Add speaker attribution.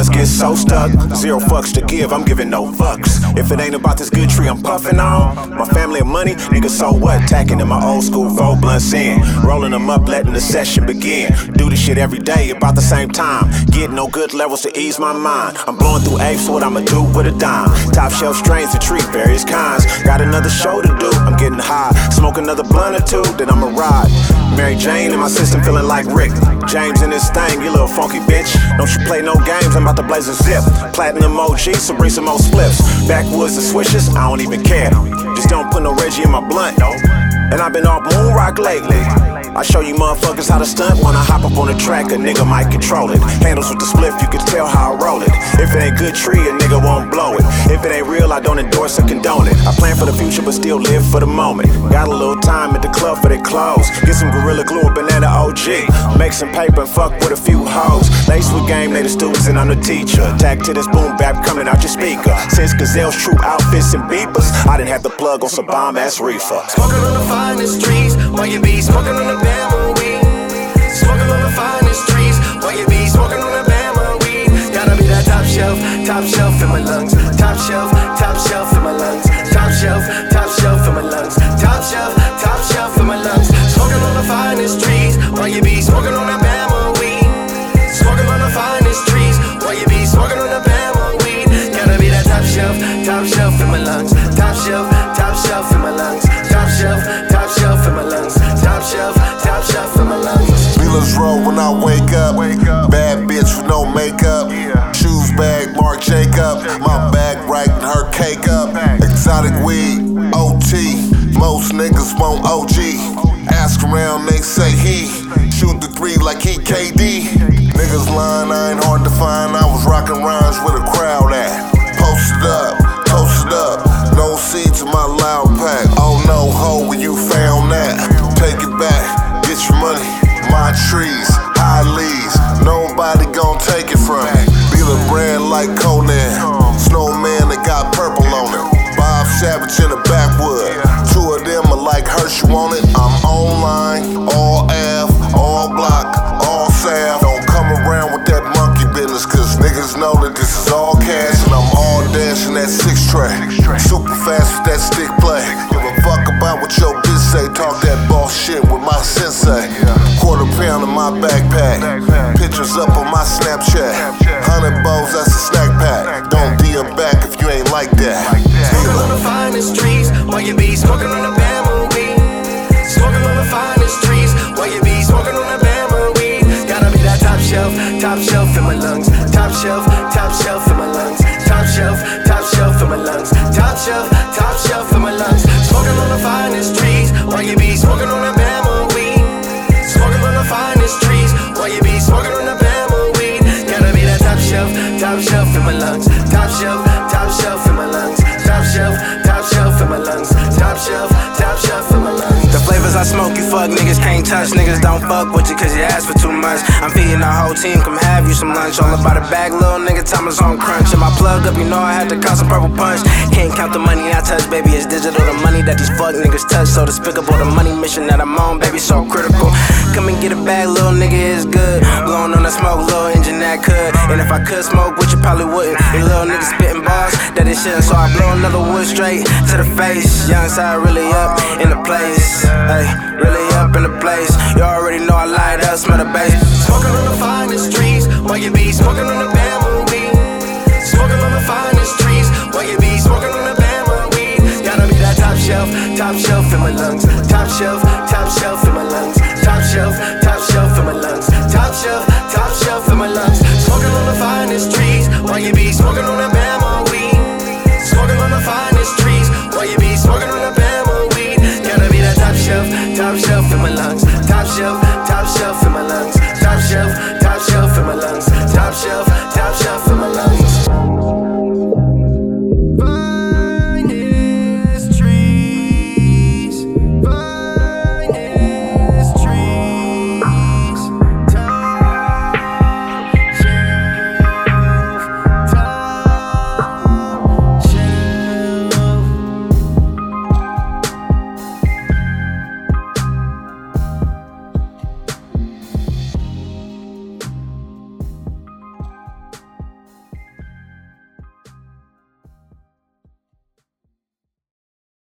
Speaker 1: Up get so stuck. Zero fucks to give, I'm giving no fucks. If it ain't about this good tree I'm puffing on, my family and money, nigga, so what? Tacking in my old school four blunts in. Rolling them up, letting the session begin. Do this shit every day about the same time. Getting no good levels to ease my mind. I'm blowing through apes, what I'ma do with a dime? Top shelf strains of treat various kinds. Got another show to do, I'm getting high. Smoke another blunt or two, then I'ma ride. Mary Jane in my system feeling like Rick. James in this thing, you little funky bitch. Don't you play no games, I'm about to blaze a zip. Platinum OG, so bring some more spliffs. Backwoods and swishes, I don't even care. Just don't put no Reggie in my blunt, no. And I've been off moon rock lately. I show you motherfuckers how to stunt when I hop up on the track, a nigga might control it. Handles with the spliff, you can tell how I roll it. If it ain't good tree, a nigga won't blow it. If it ain't real, I don't endorse or condone it. I plan for the future, but still live for the moment. Got a little time club for their clothes. Get some Gorilla Glue or Banana OG. Make some paper and fuck with a few hoes. Lace with game, they the students and I'm the teacher. Tag to this boom bap coming out your speaker. Since Gazelle's true outfits and beepers, I didn't have the plug on some bomb ass reefer.
Speaker 2: Smoking on the finest trees, while you be smoking on the Bama weed. Smoking on the finest top shelf in my lungs. Top shelf, top shelf in my lungs. Top shelf, top shelf in my lungs. Top shelf, top shelf in my lungs.
Speaker 3: Wheelers roll when I wake up. Bad bitch with no makeup. Shoes bag, Marc Jacob. My bag right and her cake up. Exotic weed, OT. Most niggas want OG. Ask around, they say he. Shoot the three like he KD. Niggas lying, I ain't hard to find. I was rocking rhymes with a crowd Super fast with that stick play. Give a fuck about what your bitch say. Talk that boss shit with my sensei. Quarter pound in my backpack. Pictures up on my Snapchat. Hundred bows, that's a snack
Speaker 2: shelf, top shelf in my lungs. Smoking on the finest trees, while you be smoking on the Bama weed. Smoking on the finest trees, while you be smoking on the Bama weed. Gotta be that top shelf, top shelf in my lungs. Top shelf, top shelf niggas can't touch. Niggas don't fuck with you cause you ask for too much. I'm feeding the whole team, come have you some lunch. All about a bag, little nigga, time is on crunch. And my plug up, you know I had to call some purple punch. Can't count the money I touch, baby, it's digital. The money that these fuck niggas touch, so despicable. The money mission that I'm on, baby, so critical. Come and get a bag, little nigga, it's good. Blowing on the smoke, little engine that could. And if I could smoke, which you probably wouldn't. You little niggas spitting bars, that it shouldn't. So I blow another wood straight to the face. Young side really up in the place up in the place. You already know I light up, smell the bass. Smoking on the finest trees, why you be smoking on the bamboo weed? Smoking on the finest trees, why you be smoking on the bamboo weed? Gotta be that top shelf, top shelf in my lungs. Top shelf, top shelf in my lungs. Top shelf, top shelf in my lungs. Top shelf. top shelf in my lungs. Top shelf, top shelf in my lungs. Top shelf, top shelf.